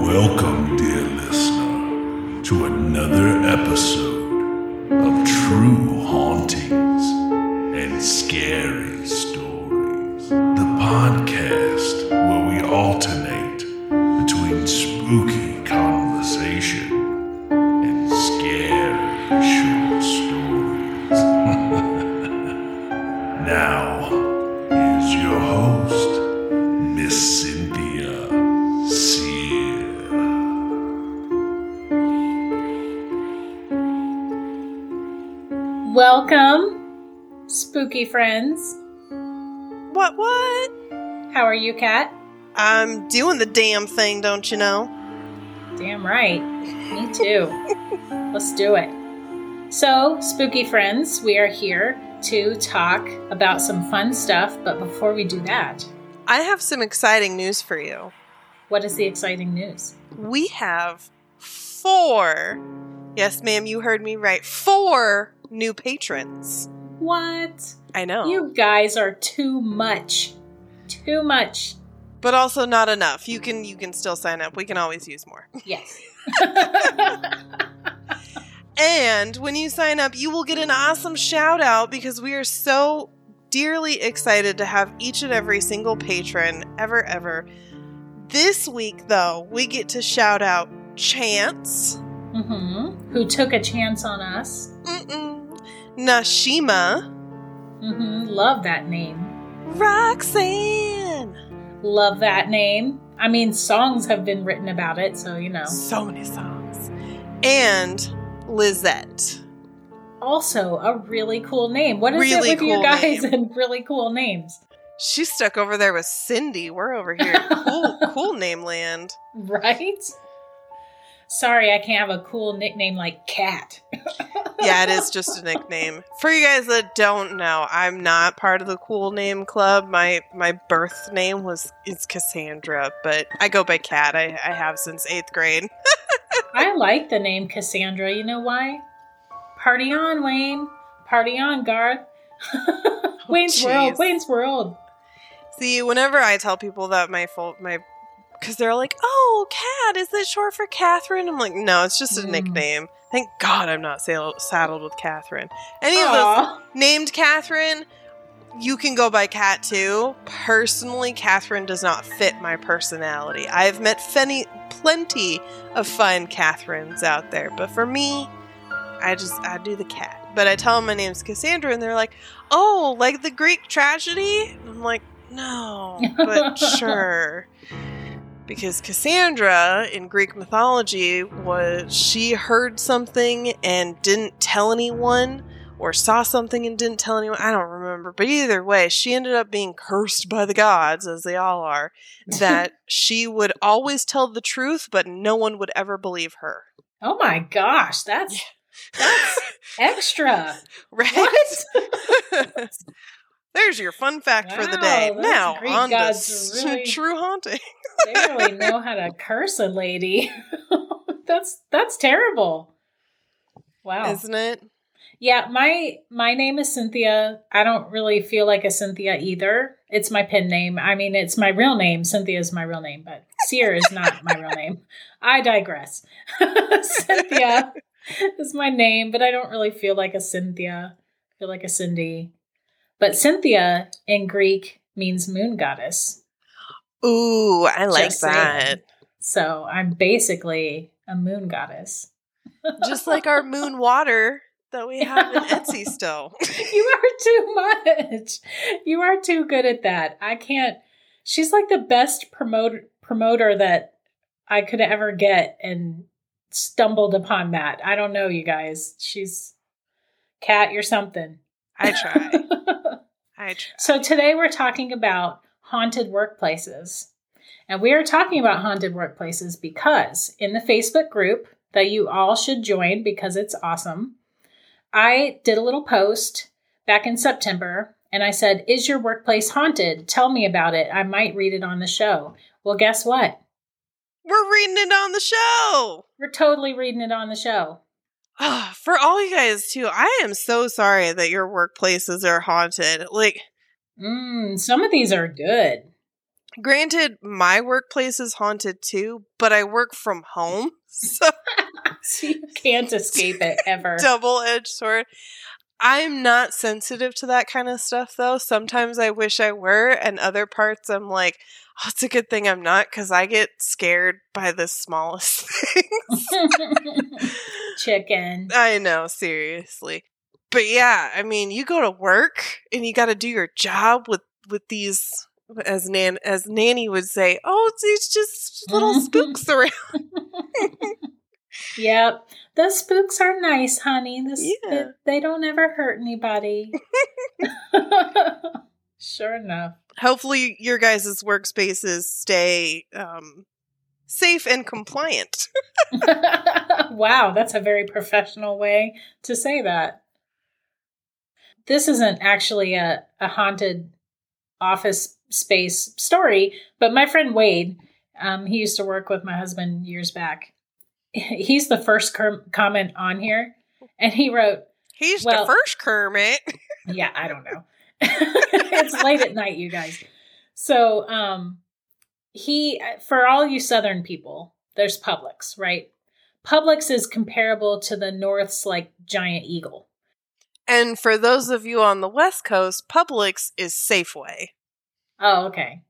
Welcome, dear listener, to another episode of True Hauntings and Scary spooky friends. What, what? How are you, Kat? I'm doing the damn thing, don't you know? Damn right. Me too. Let's do it. So, spooky friends, we are here to talk about some fun stuff, but before we do that, I have some exciting news for you. what is the exciting news? We have four, yes, ma'am, you heard me right, four new patrons. What? I know. You guys are too much. Too much. but also not enough. You can you can still sign up. We can always use more. Yes. And when you sign up, you will get an awesome shout out because we are so dearly excited to have each and every single patron ever, ever. This week, though, we get to shout out Chance, hmm Who took a chance on us? Mm-mm. Nashima, hmm Love that name. Roxanne. Love that name. I mean, songs have been written about it, so you know. So many songs. And Lizette. Also, a really cool name. What is Really it with you guys name. and really cool names? She's stuck over there with Cindy. We're over here. Cool, cool name land. Right? Sorry, I can't have a cool nickname like Cat. yeah, it is just a nickname. For you guys that don't know, I'm not part of the cool name club. My my birth name was is Cassandra, but I go by Cat. I, I have since eighth grade. I like the name Cassandra. You know why? Party on, Wayne. Party on, Garth. Wayne's oh, World. Wayne's World. See, whenever I tell people that my full my because they're like, "Oh, Cat, is that short for Catherine?" I'm like, "No, it's just a Mm. nickname." Thank God I'm not saddled saddled with Catherine. Any of those named Catherine, you can go by Cat too. Personally, Catherine does not fit my personality. I've met fenny, plenty of fine Catherines out there, but for me, I just I do the cat. But I tell them my name's Cassandra, and they're like, "Oh, like the Greek tragedy?" And I'm like, "No, but sure." Because Cassandra in Greek mythology was she heard something and didn't tell anyone or saw something and didn't tell anyone. I don't remember. But either way, she ended up being cursed by the gods, as they all are, that she would always tell the truth, but no one would ever believe her. Oh my gosh, that's that's extra. Right? There's your fun fact for the day. Now, on to gods really- true haunting. They really know how to curse a lady. that's that's terrible. Wow. Isn't it? Yeah, my my name is Cynthia. I don't really feel like a Cynthia either. It's my pen name. I mean, it's my real name. Cynthia is my real name, but Sear is not my real name. I digress. Cynthia is my name, but I don't really feel like a Cynthia. I feel like a Cindy. But Cynthia in Greek means moon goddess. Ooh, I like Just saying. that. So I'm basically a moon goddess. Just like our moon water that we have in Etsy still. you are too much. You are too good at that. I can't. She's like the best promoter promoter that I could ever get, and stumbled upon that. I don't know, you guys. She's cat. You're something. I try. I try. so today we're talking about haunted workplaces. And we are talking about haunted workplaces because in the Facebook group that you all should join because it's awesome, I did a little post back in September and I said, Is your workplace haunted? Tell me about it. I might read it on the show. Well, guess what? We're reading it on the show. We're totally reading it on the show. Ah, For all you guys too, I am so sorry that your workplaces are haunted. Like, Mm, some of these are good. Granted, my workplace is haunted too, but I work from home, so So you can't escape it ever. double edged sword. I'm not sensitive to that kind of stuff though. Sometimes I wish I were, and other parts I'm like, oh, it's a good thing I'm not because I get scared by the smallest things. Chicken. I know, seriously. But yeah, I mean, you go to work and you got to do your job with with these as nan as nanny would say, "Oh, it's, it's just little spooks around." Yep. The spooks are nice, honey. Yeah. They don't ever hurt anybody. sure enough. Hopefully, your guys' workspaces stay um, safe and compliant. wow, that's a very professional way to say that. This isn't actually a, a haunted office space story, but my friend Wade, um, he used to work with my husband years back. He's the first com- comment on here, and he wrote, He's Well- the first Kermit. yeah, I don't know. it's late at night, you guys. So, um, he, for all you Southern people, there's Publix, right? Publix is comparable to the North's like giant eagle. And for those of you on the West Coast, Publix is Safeway. Oh, okay.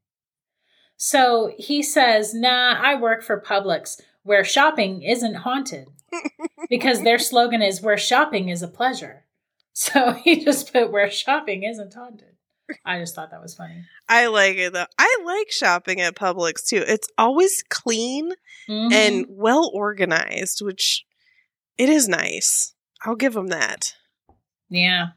So he says, nah, I work for Publix where shopping isn't haunted because their slogan is where shopping is a pleasure. So he just put where shopping isn't haunted. I just thought that was funny. I like it though. I like shopping at Publix too. It's always clean Mhm. and well organized, which it is nice. I'll give them that. Yeah.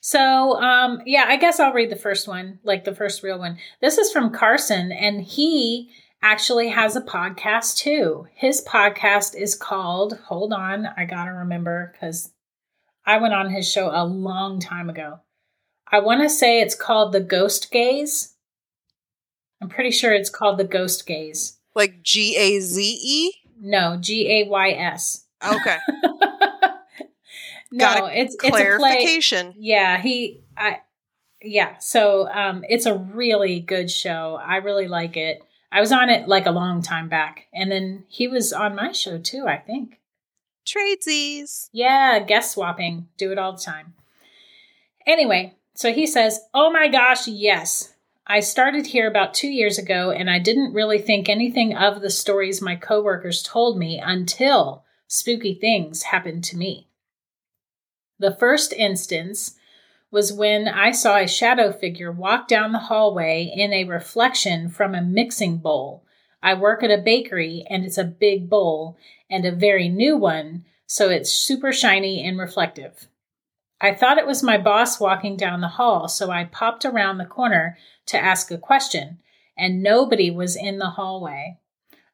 So, um, yeah, I guess I'll read the first one, like the first real one. This is from Carson, and he actually has a podcast too. His podcast is called, hold on, I gotta remember because I went on his show a long time ago. I want to say it's called The Ghost Gaze. I'm pretty sure it's called The Ghost Gaze. Like G A Z E. No, G A Y S. Okay. no, Got it's it's a play. Clarification. Yeah, he I yeah, so um it's a really good show. I really like it. I was on it like a long time back. And then he was on my show too, I think. Tradesies. Yeah, guest swapping. Do it all the time. Anyway, so he says, "Oh my gosh, yes. I started here about 2 years ago and I didn't really think anything of the stories my coworkers told me until spooky things happened to me. The first instance was when I saw a shadow figure walk down the hallway in a reflection from a mixing bowl. I work at a bakery and it's a big bowl and a very new one, so it's super shiny and reflective. I thought it was my boss walking down the hall, so I popped around the corner to ask a question, and nobody was in the hallway.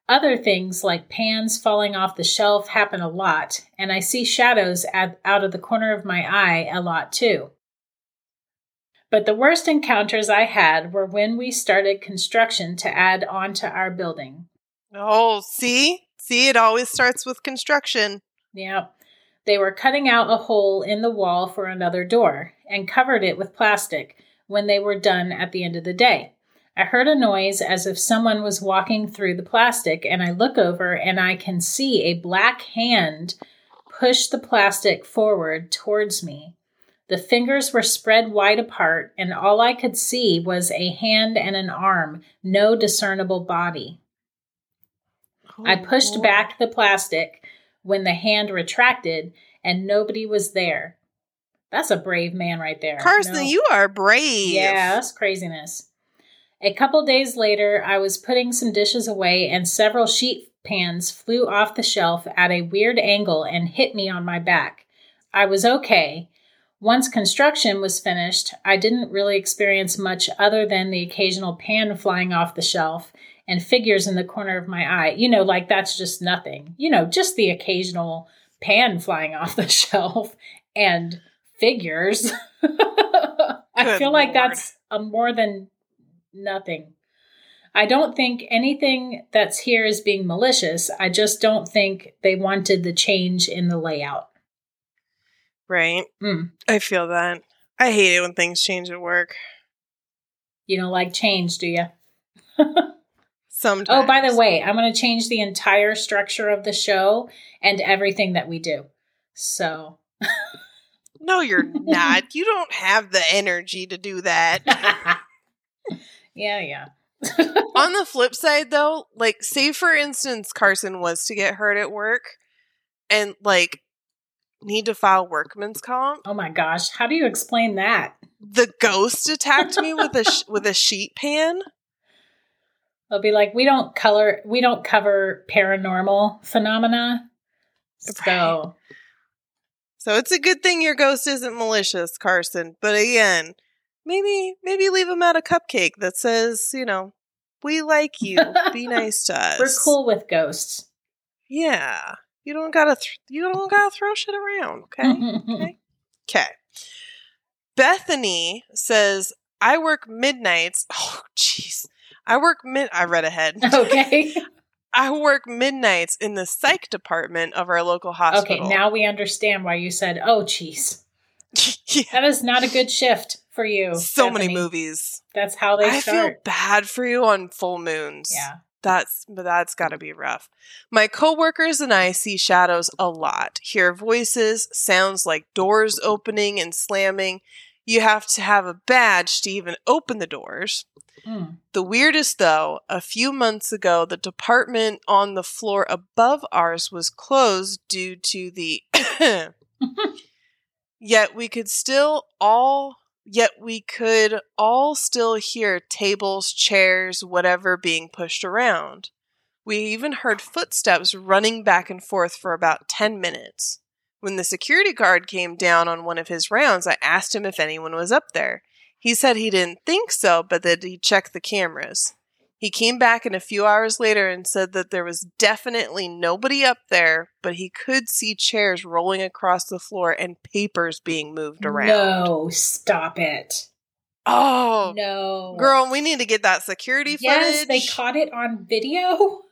Other things like pans falling off the shelf happen a lot, and I see shadows out of the corner of my eye a lot too. But the worst encounters I had were when we started construction to add on to our building. Oh, see? See, it always starts with construction. Yeah. They were cutting out a hole in the wall for another door and covered it with plastic when they were done at the end of the day. I heard a noise as if someone was walking through the plastic, and I look over and I can see a black hand push the plastic forward towards me. The fingers were spread wide apart, and all I could see was a hand and an arm, no discernible body. I Oh, pushed Lord. back the plastic when the hand retracted and nobody was there. That's a brave man right there. Carson, No- you are brave. Yeah, that's craziness. A couple days later, I was putting some dishes away and several sheet pans flew off the shelf at a weird angle and hit me on my back. I was okay. Once construction was finished, I didn't really experience much other than the occasional pan flying off the shelf and figures in the corner of my eye. You know, like that's just nothing. You know, just the occasional pan flying off the shelf and figures. I feel like Lord. that's a more than nothing. I don't think anything that's here is being malicious. I just don't think they wanted the change in the layout. Right. Mm. I feel that. I hate it when things change at work. You don't like change, do you? Sometimes. Oh, by the way, I'm going to change the entire structure of the show and everything that we do. So, No, you're not. you don't have the energy to do that. yeah, yeah. On the flip side, though, like, say for instance, Carson was to get hurt at work and, like, need to file workman's comp. oh my gosh, how do you explain that? The ghost attacked me with a sh- with a sheet pan. They'll be like, we don't color, we don't cover paranormal phenomena. So, So it's a good thing your ghost isn't malicious, Carson. But again, maybe maybe leave him out a cupcake that says, you know, we like you. Be nice to us. we're cool with ghosts. Yeah. You don't gotta th- you don't gotta throw shit around, okay? Okay. Okay. Bethany says, I work midnights. Oh, jeez. I work mid. I read ahead. okay. I work midnights in the psych department of our local hospital. Okay, now we understand why you said, oh, jeez. yeah. That is not a good shift for you. So many movies. That's how they I feel start. bad for you on full moons. Yeah. That's but that's got to be rough. My coworkers and I see shadows a lot. Hear voices, sounds like doors opening and slamming. You have to have a badge to even open the doors. Mm. The weirdest though, a few months ago the department on the floor above ours was closed due to the Yet we could still all yet we could all still hear tables, chairs, whatever being pushed around. We even heard footsteps running back and forth for about 10 minutes. When the security guard came down on one of his rounds, I asked him if anyone was up there. He said he didn't think so, but that he checked the cameras. He came back in a few hours later and said that there was definitely nobody up there, but he could see chairs rolling across the floor and papers being moved around. No, stop it. Oh, No. girl, we need to get that security Yes, footage. they caught it on video.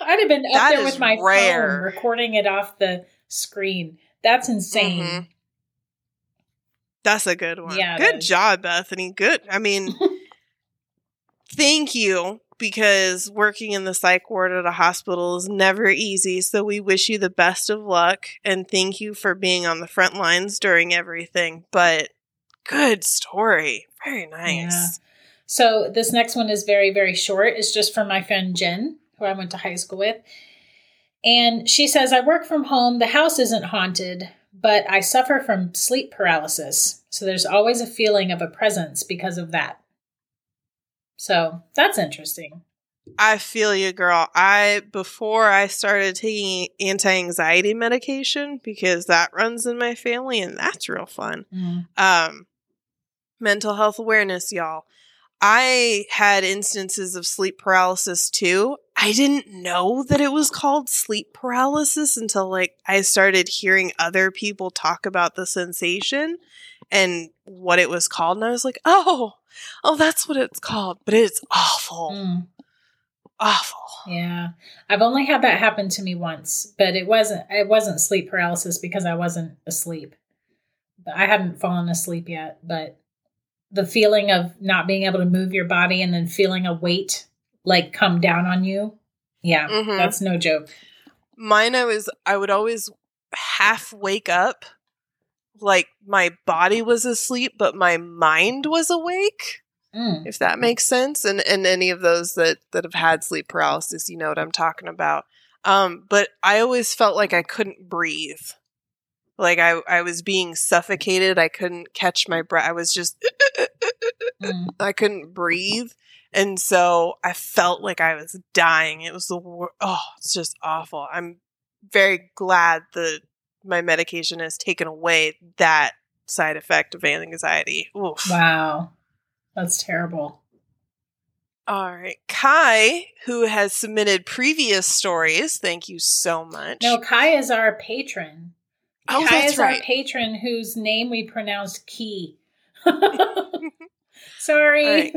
I'd have been up That there with my rare. phone recording it off the screen. That's insane. Mhm. That's a good one. Yeah, good job, Bethany. Good. I mean, thank you because working in the psych ward at a hospital is never easy. So we wish you the best of luck and thank you for being on the front lines during everything. But good story. Very nice. So this next one is very, very short. It's just from my friend Jen, who I went to high school with. And she says, I work from home. The house isn't haunted, but I suffer from sleep paralysis. So there's always a feeling of a presence because of that. So that's interesting. I feel you, girl. I before I started taking anti-anxiety medication because that runs in my family and that's real fun. Mm. Um mental health awareness, y'all. I had instances of sleep paralysis too. I didn't know that it was called sleep paralysis until like I started hearing other people talk about the sensation and what it was called and I was like, "Oh, oh that's what it's called." But it's awful. Mm. Awful. Yeah. I've only had that happen to me once, but it wasn't it wasn't sleep paralysis because I wasn't asleep. I hadn't fallen asleep yet, but the feeling of not being able to move your body and then feeling a weight like come down on you. Yeah, Mhm. that's no joke. Mine, I was, I would always half wake up, like my body was asleep, but my mind was awake. Mm. If that makes sense, and and any of those that that have had sleep paralysis, you know what I'm talking about. Um, but I always felt like I couldn't breathe, like I I was being suffocated. I couldn't catch my breath. I was just Mm. I couldn't breathe. And so I felt like I was dying. It was the wor- oh, it's just awful. I'm very glad that my medication has taken away that side effect of anxiety. Oof. Wow. That's terrible. All right. Kai, who has submitted previous stories, thank you so much. No, Kai is our patron. oh, Kai that's is our right. patron whose name we pronounced Key. Sorry. Right.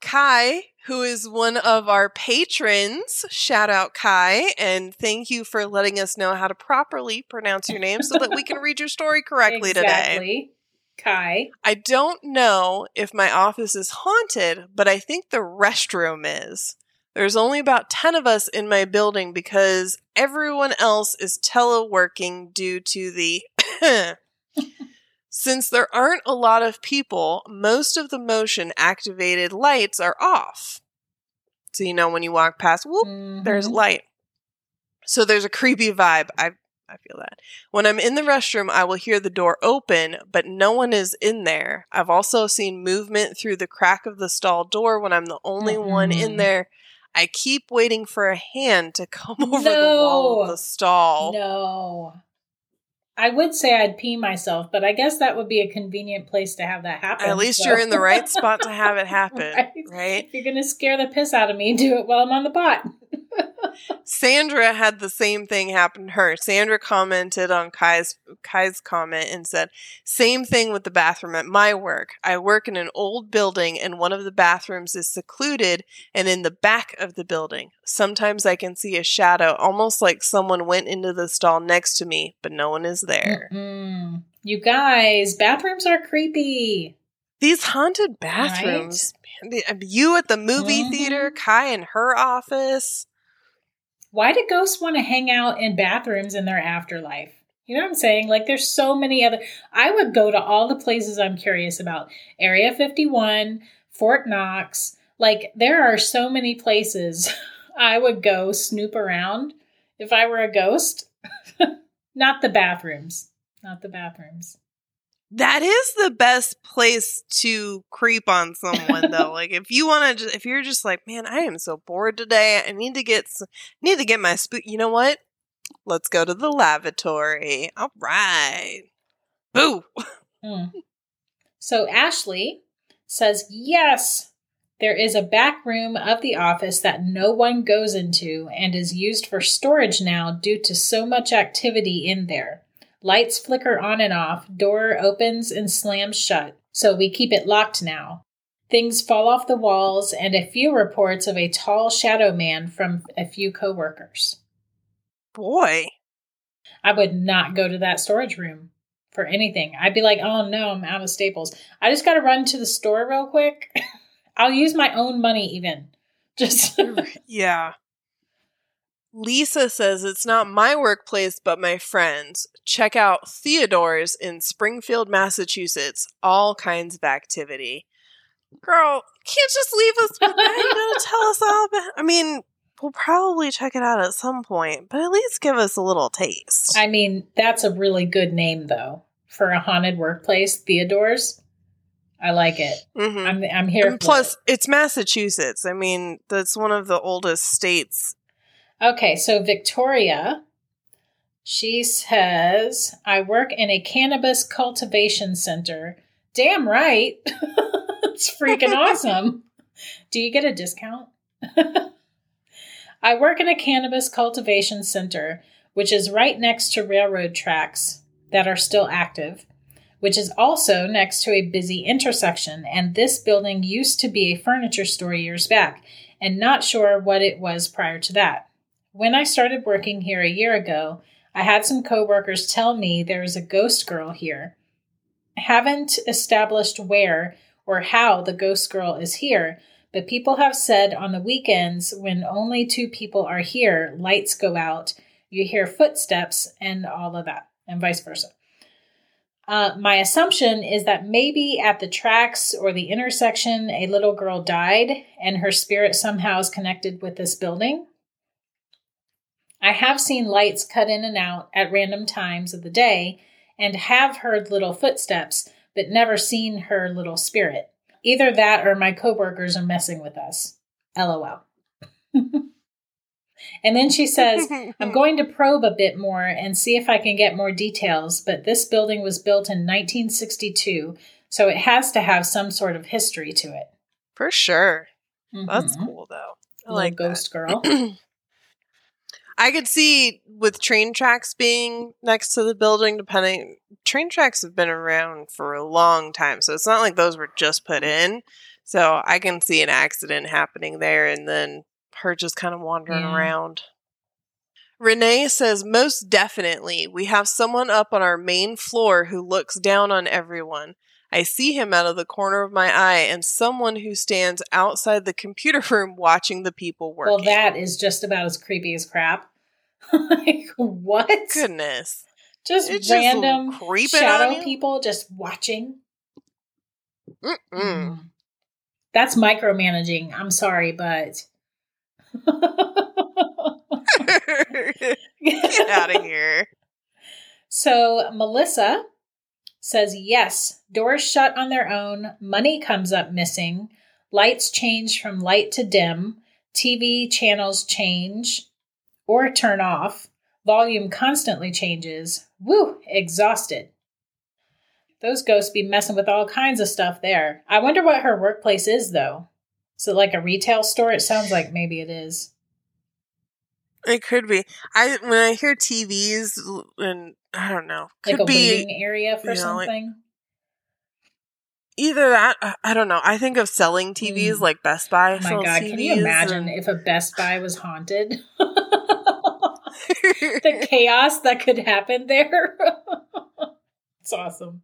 Kai, who is one of our patrons, shout out Kai, and thank you for letting us know how to properly pronounce your name so that we can read your story correctly today. exactly. Kai. I don't know if my office is haunted, but I think the restroom is. There's only about 10 of us in my building because everyone else is teleworking due to the. Since there aren't a lot of people, most of the motion activated lights are off. So, you know, when you walk past, whoop, there's Mhm. light. So there's a creepy vibe. I I feel that. When I'm in the restroom, I will hear the door open, but no one is in there. I've also seen movement through the crack of the stall door when I'm the only one in there. I keep waiting for a hand to come over the wall of the stall. No. I would say I'd pee myself, but I guess that would be a convenient place to have that happen. At least so- you're in the right spot to have it happen, Right. right? If you're going to scare the piss out of me, do it while I'm on the pot. Sandra had the same thing happen to her. Sandra commented on Kai's Kai's comment and said, "Same thing with the bathroom at my work. I work in an old building and one of the bathrooms is secluded and in the back of the building. Sometimes I can see a shadow almost like someone went into the stall next to me, but no one is there." Mm-mm. You guys, bathrooms are creepy. These haunted bathrooms. man, You at the movie Mhm. theater, Kai in her office. Why do ghosts want to hang out in bathrooms in their afterlife? You know what I'm saying? Like, there's so many other. I would go to all the places I'm curious about Area 51, Fort Knox. Like, there are so many places I would go snoop around if I were a ghost. Not the bathrooms. Not the bathrooms. That is the best place to creep on someone though. like if you want to if you're just like, "Man, I am so bored today. I need to get need to get my spook. You know what? Let's go to the lavatory." All right. Boo. Mm. So Ashley says, yes, there is a back room of the office that no one goes into and is used for storage now due to so much activity in there. Lights flicker on and off, door opens and slams shut, so we keep it locked now. Things fall off the walls, and a few reports of a tall shadow man from a few coworkers. Boy. I would not go to that storage room for anything. I'd be like, oh no, I'm out of staples. I just got to run to the store real quick. I'll use my own money even. Just Yeah. Lisa says it's not my workplace, but my friends. Check out Theodore's in Springfield, Massachusetts. All kinds of activity. Girl, can't just leave us with that. You gotta tell us all about. I mean, we'll probably check it out at some point, but at least give us a little taste. I mean, that's a really good name though for a haunted workplace, Theodore's. I like it. Mhm. I'm I'm here. Plus, it. it's Massachusetts. I mean, that's one of the oldest states. Okay, so Victoria, she says, I work in a cannabis cultivation center. Damn right. it's freaking awesome. Do you get a discount? I work in a cannabis cultivation center, which is right next to railroad tracks that are still active, which is also next to a busy intersection. And this building used to be a furniture store years back, and not sure what it was prior to that. When I started working here a year ago, I had some coworkers tell me there is a ghost girl here. I haven't established where or how the ghost girl is here, but people have said on the weekends when only two people are here, lights go out, you hear footsteps, and all of that, and vice versa. Uh, my assumption is that maybe at the tracks or the intersection, a little girl died and her spirit somehow is connected with this building. I have seen lights cut in and out at random times of the day and have heard little footsteps, but never seen her little spirit. Either that or my coworkers are messing with us. LOL. and then she says, I'm going to probe a bit more and see if I can get more details, but this building was built in 1962, so it has to have some sort of history to it. For sure. That's Mhm. cool, though. I Little like that. ghost girl. I could see with train tracks being next to the building, depending. Train tracks have been around for a long time, so it's not like those were just put mm-hmm. in. So I can see an accident happening there and then her just kind of wandering Yeah. around. Renee says, most definitely, we have someone up on our main floor who looks down on everyone. I see him out of the corner of my eye and someone who stands outside the computer room watching the people working. Well, that is just about as creepy as crap. like, what? Goodness. Just It's just random creeping shadow people just watching. Mm. That's micromanaging. I'm sorry, but. Get out of here. So Melissa says yes, doors shut on their own, money comes up missing, lights change from light to dim, TV channels change or turn off, volume constantly changes. Woo, exhausted. Those ghosts be messing with all kinds of stuff there. I wonder what her workplace is though. Is it like a retail store? It sounds like maybe it is. It could be. I when I hear TVs and I don't know, Like could a be waiting area for you know, like- something. either that. I don't know. I think of selling TVs Mm. like Best Buy. Oh my god, can you imagine and- if a Best Buy was haunted? the chaos that could happen there. it's awesome.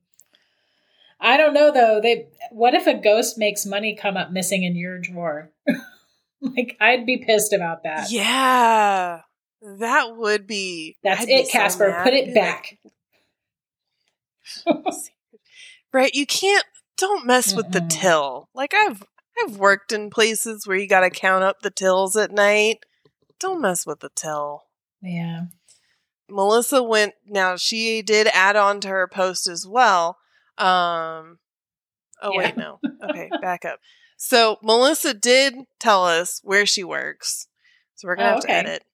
I don't know though. They what if a ghost makes money come up missing in your drawer? like I'd be pissed about that. yeah, that would be. That's I'd it, so Casper. mad. Put it back. right, you can't. Don't mess with the till. Like I've I've worked in places where you got to count up the tills at night. Don't mess with the till. Yeah. Melissa went now she did add on to her post as well. Um Oh Yeah. wait, no. Okay, back up. So Melissa did tell us where she works. So we're gonna Oh, have to edit.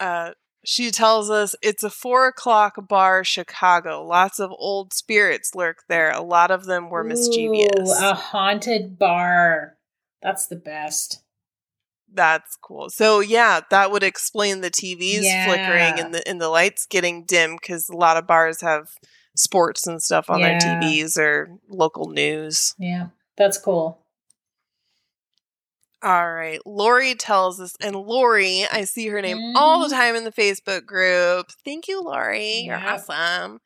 Uh she tells us it's a four o'clock bar, Chicago. Lots of old spirits lurk there. A lot of them were mischievous. Ooh, a haunted bar. That's the best. That's cool. So yeah, that would explain the TVs Yeah. flickering and the and the lights getting dim because a lot of bars have sports and stuff on Yeah. their TVs or local news. Yeah. That's cool. All right, Lori tells us, and Lori, I see her name all the Mhm. time in the Facebook group. Thank you, Lori. You're awesome.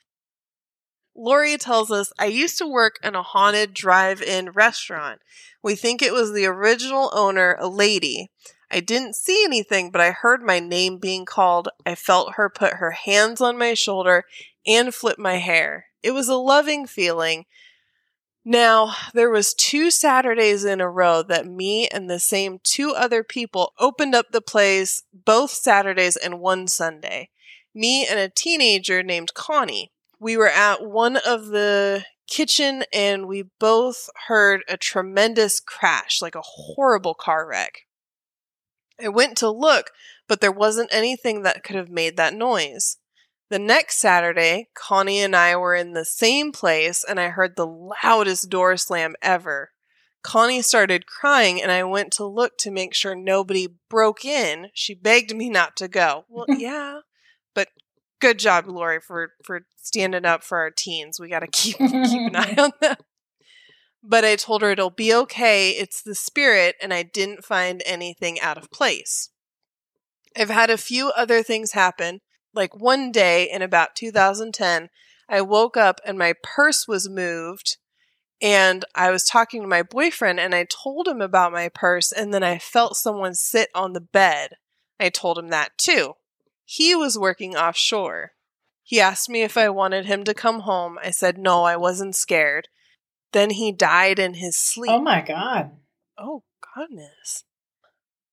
Lori tells us, I used to work in a haunted drive in restaurant. We think it was the original owner, a lady. I didn't see anything, but I heard my name being called. I felt her put her hands on my shoulder and flip my hair. It was a loving feeling. Now, there was two Saturdays in a row that me and the same two other people opened up the place both Saturdays and one Sunday. Me and a teenager named Connie. We were at one of the kitchen and we both heard a tremendous crash, like a horrible car wreck. I went to look, but there wasn't anything that could have made that noise. The next Saturday, Connie and I were in the same place and I heard the loudest door slam ever. Connie started crying and I went to look to make sure nobody broke in. She begged me not to go. Well, yeah, good job, Lori, for, for standing up for our teens. We got to keep, keep an eye on them. But I told her it'll be okay. It's the spirit, and I didn't find anything out of place. I've had a few other things happen. Like one day in about 2010, I woke up and my purse was moved. And I was talking to my boyfriend and I told him about my purse. And then I felt someone sit on the bed. I told him that too. He was working offshore. He asked me if I wanted him to come home. I said no, I wasn't scared. Then he died in his sleep. Oh my god. Oh, goodness.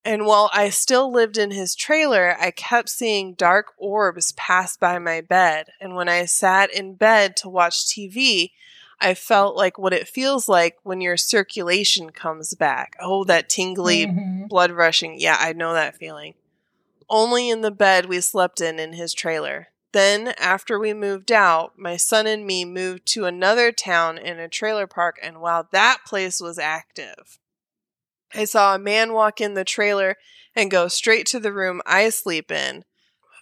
And while I still lived in his trailer, I kept seeing dark orbs pass by my bed. And when I sat in bed to watch TV, I felt like what it feels like when your circulation comes back. Oh, that tingly, Mhm. blood rushing. Yeah, I know that feeling. Only in the bed we slept in in his trailer. Then, after we moved out, my son and me moved to another town in a trailer park, and wow, that place was active. I saw a man walk in the trailer and go straight to the room I sleep in.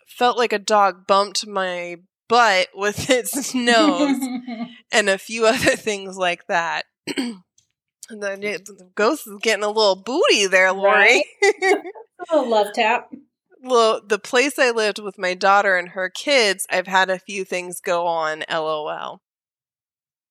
Felt like a dog bumped my butt with its nose and a few other things like that. and then it- the ghost is getting a little booty there, Lori. oh, love tap. Well, the place I lived with my daughter and her kids, I've had a few things go on, lol.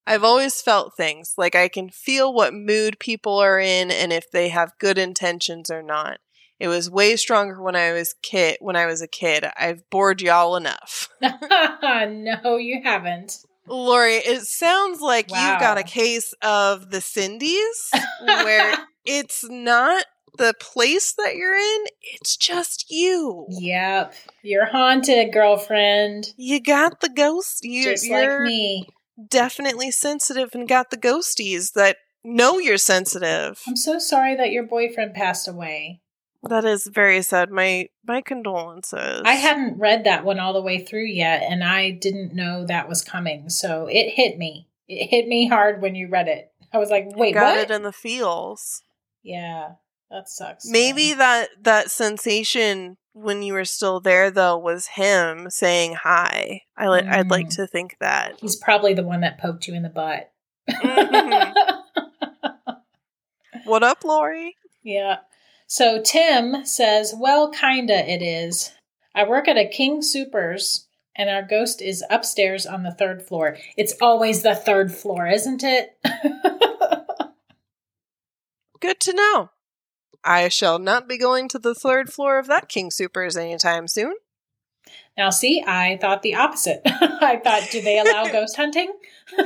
I've always felt things like I can feel what mood people are in and if they have good intentions or not. It was way stronger when I was kid when I was a kid. I've bored y'all enough. no, you haven't. Lori, it sounds like Wow. you've got a case of the Cindy's where it's not the place that you're in, it's just you. Yep. You're haunted, girlfriend. You got the ghost. You, Just you're like me. definitely sensitive and got the ghosties that know you're sensitive. I'm so sorry that your boyfriend passed away. That is very sad. My my condolences. I hadn't read that one all the way through yet, and I didn't know that was coming. So it hit me. It hit me hard when you read it. I was like, wait, what?" got what? it in the feels. yeah, that sucks. Maybe man. that that sensation when you were still there though was him saying hi. I li- I'd like Mm. to think that. he's probably the one that poked you in the butt. Mhm. What up, Lori? Yeah. So Tim says, Well, kinda it is. I work at a King Supers and our ghost is upstairs on the third floor. It's always the third floor, isn't it? Good to know. I shall not be going to the third floor of that King Supers anytime soon. now, see, I thought the opposite. I thought, do they allow ghost hunting?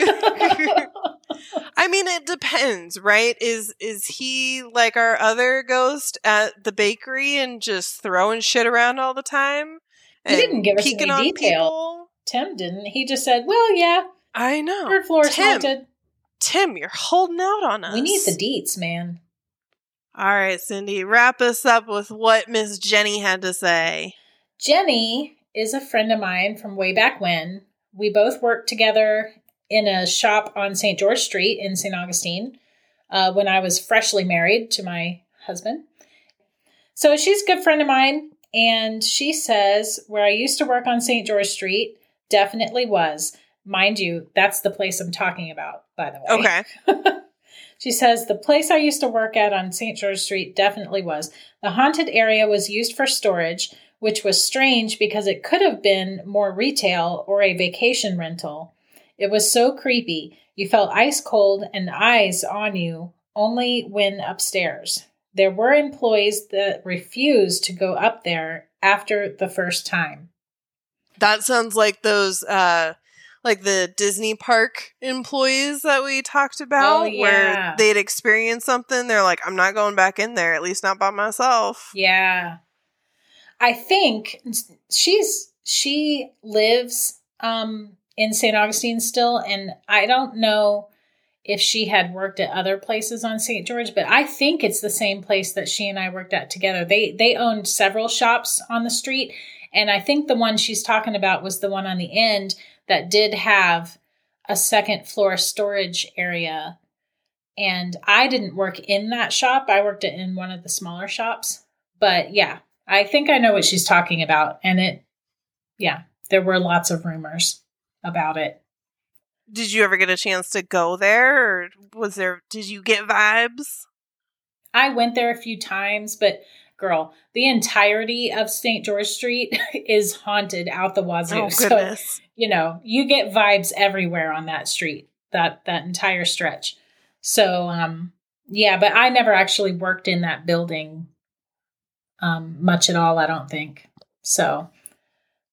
I mean, it depends, right? Is is he like our other ghost at the bakery and just throwing shit around all the time? He didn't give us any detail. people? Tim didn't. He just said, Well, yeah, I know. third floor is Tim, haunted. Tim, you're holding out on us. We need the deets, man. All right, Cindy, wrap us up with what Miss Jenny had to say. Jenny is a friend of mine from way back when. We both worked together in a shop on St. George Street in St. Augustine uh, when I was freshly married to my husband. So she's a good friend of mine, and she says where I used to work on St. George Street definitely was. Mind you, that's the place I'm talking about, by the way. Okay. She says the place I used to work at on St. George Street definitely was. The haunted area was used for storage, which was strange because it could have been more retail or a vacation rental. It was so creepy. You felt ice cold and eyes on you only when upstairs. There were employees that refused to go up there after the first time. That sounds like those uh like the Disney park employees that we talked about Oh, yeah. where they'd experience something, they're like, I'm not going back in there, at least not by myself. Yeah. I think she's she lives um in St. Augustine still and I don't know if she had worked at other places on St. George, but I think it's the same place that she and I worked at together. They they owned several shops on the street and I think the one she's talking about was the one on the end that did have a second floor storage area. And I didn't work in that shop. I worked in one of the smaller shops. But yeah, I think I know what she's talking about. And it, yeah, there were lots of rumors about it. Did you ever get a chance to go there or was there did you get vibes? I went there a few times, but girl, the entirety of St. George Street is haunted out the wazoo. Oh so, you know, you get vibes everywhere on that street, that that entire stretch. So, um yeah, but I never actually worked in that building um much at all, I don't think. So,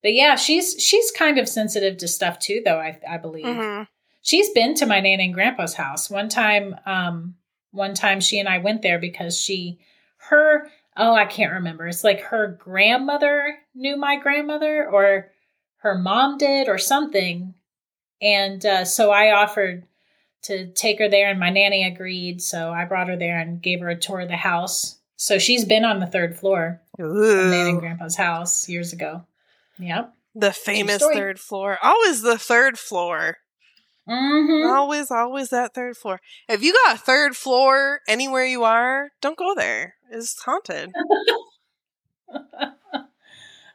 but yeah, she's she's kind of sensitive to stuff too though, I I believe. Mhm. She's been to my nan and grandpa's house. One time, um, one time she and I went there because she, her, oh, I can't remember. It's like her grandmother knew my grandmother or her mom did or something. And uh, so I offered to take her there, and my nanny agreed. So I brought her there and gave her a tour of the house. So she's been on the third floor of Nan and Grandpa's house years ago. Yep. The famous third floor. Always the third floor. Mm-hmm. Always, always that third floor. If you got a third floor anywhere you are, don't go there. It's haunted.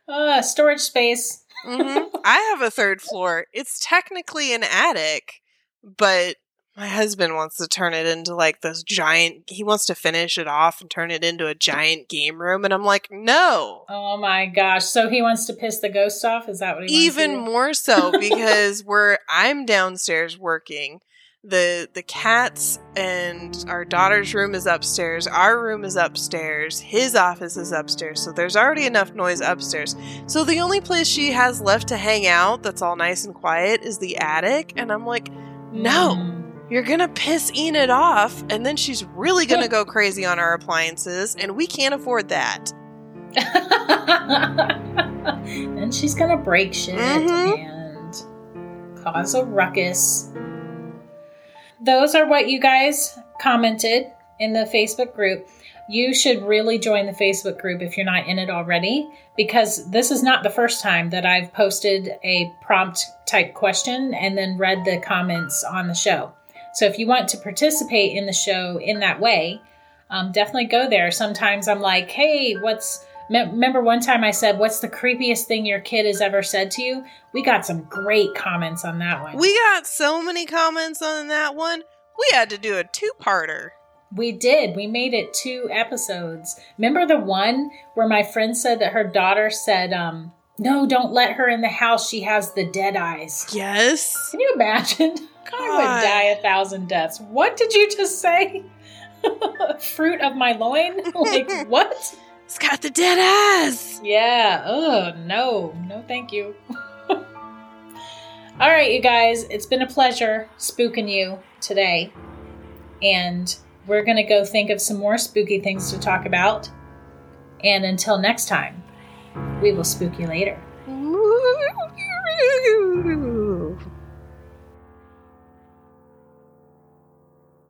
Uh, storage space. hmm I have a third floor. It's technically an attic, but my husband wants to turn it into like this giant. He wants to finish it off and turn it into a giant game room, and I'm like, no. Oh my gosh. So he wants to piss the ghost off? Is that what he wants Even more so because we're I'm downstairs working. The the cats and our daughter's room is upstairs our room is upstairs his office is upstairs so there's already enough noise upstairs so the only place she has left to hang out that's all nice and quiet is the attic and i'm like no Mm. you're gonna piss enid off and then she's really gonna go crazy on our appliances and we can't afford that and she's gonna break shit Mhm. and cause a ruckus. Those are what you guys commented in the Facebook group. You should really join the Facebook group if you're not in it already, because this is not the first time that I've posted a prompt type question and then read the comments on the show. So if you want to participate in the show in that way, um, definitely go there. Sometimes I'm like, hey, what's Me- Remember one time I said, What's the creepiest thing your kid has ever said to you? We got some great comments on that one. We got so many comments on that one. We had to do a two parter. We did. We made it two episodes. Remember the one where my friend said that her daughter said, um, No, don't let her in the house. She has the dead eyes. Yes. Can you imagine? I would die a thousand deaths. What did you just say? Fruit of my loin? like, what? It's got the dead eyes. Yeah. Oh, no. No, thank you. All right, you guys. It's been a pleasure spooking you today. And we're going to go think of some more spooky things to talk about. And until next time, we will spook you later.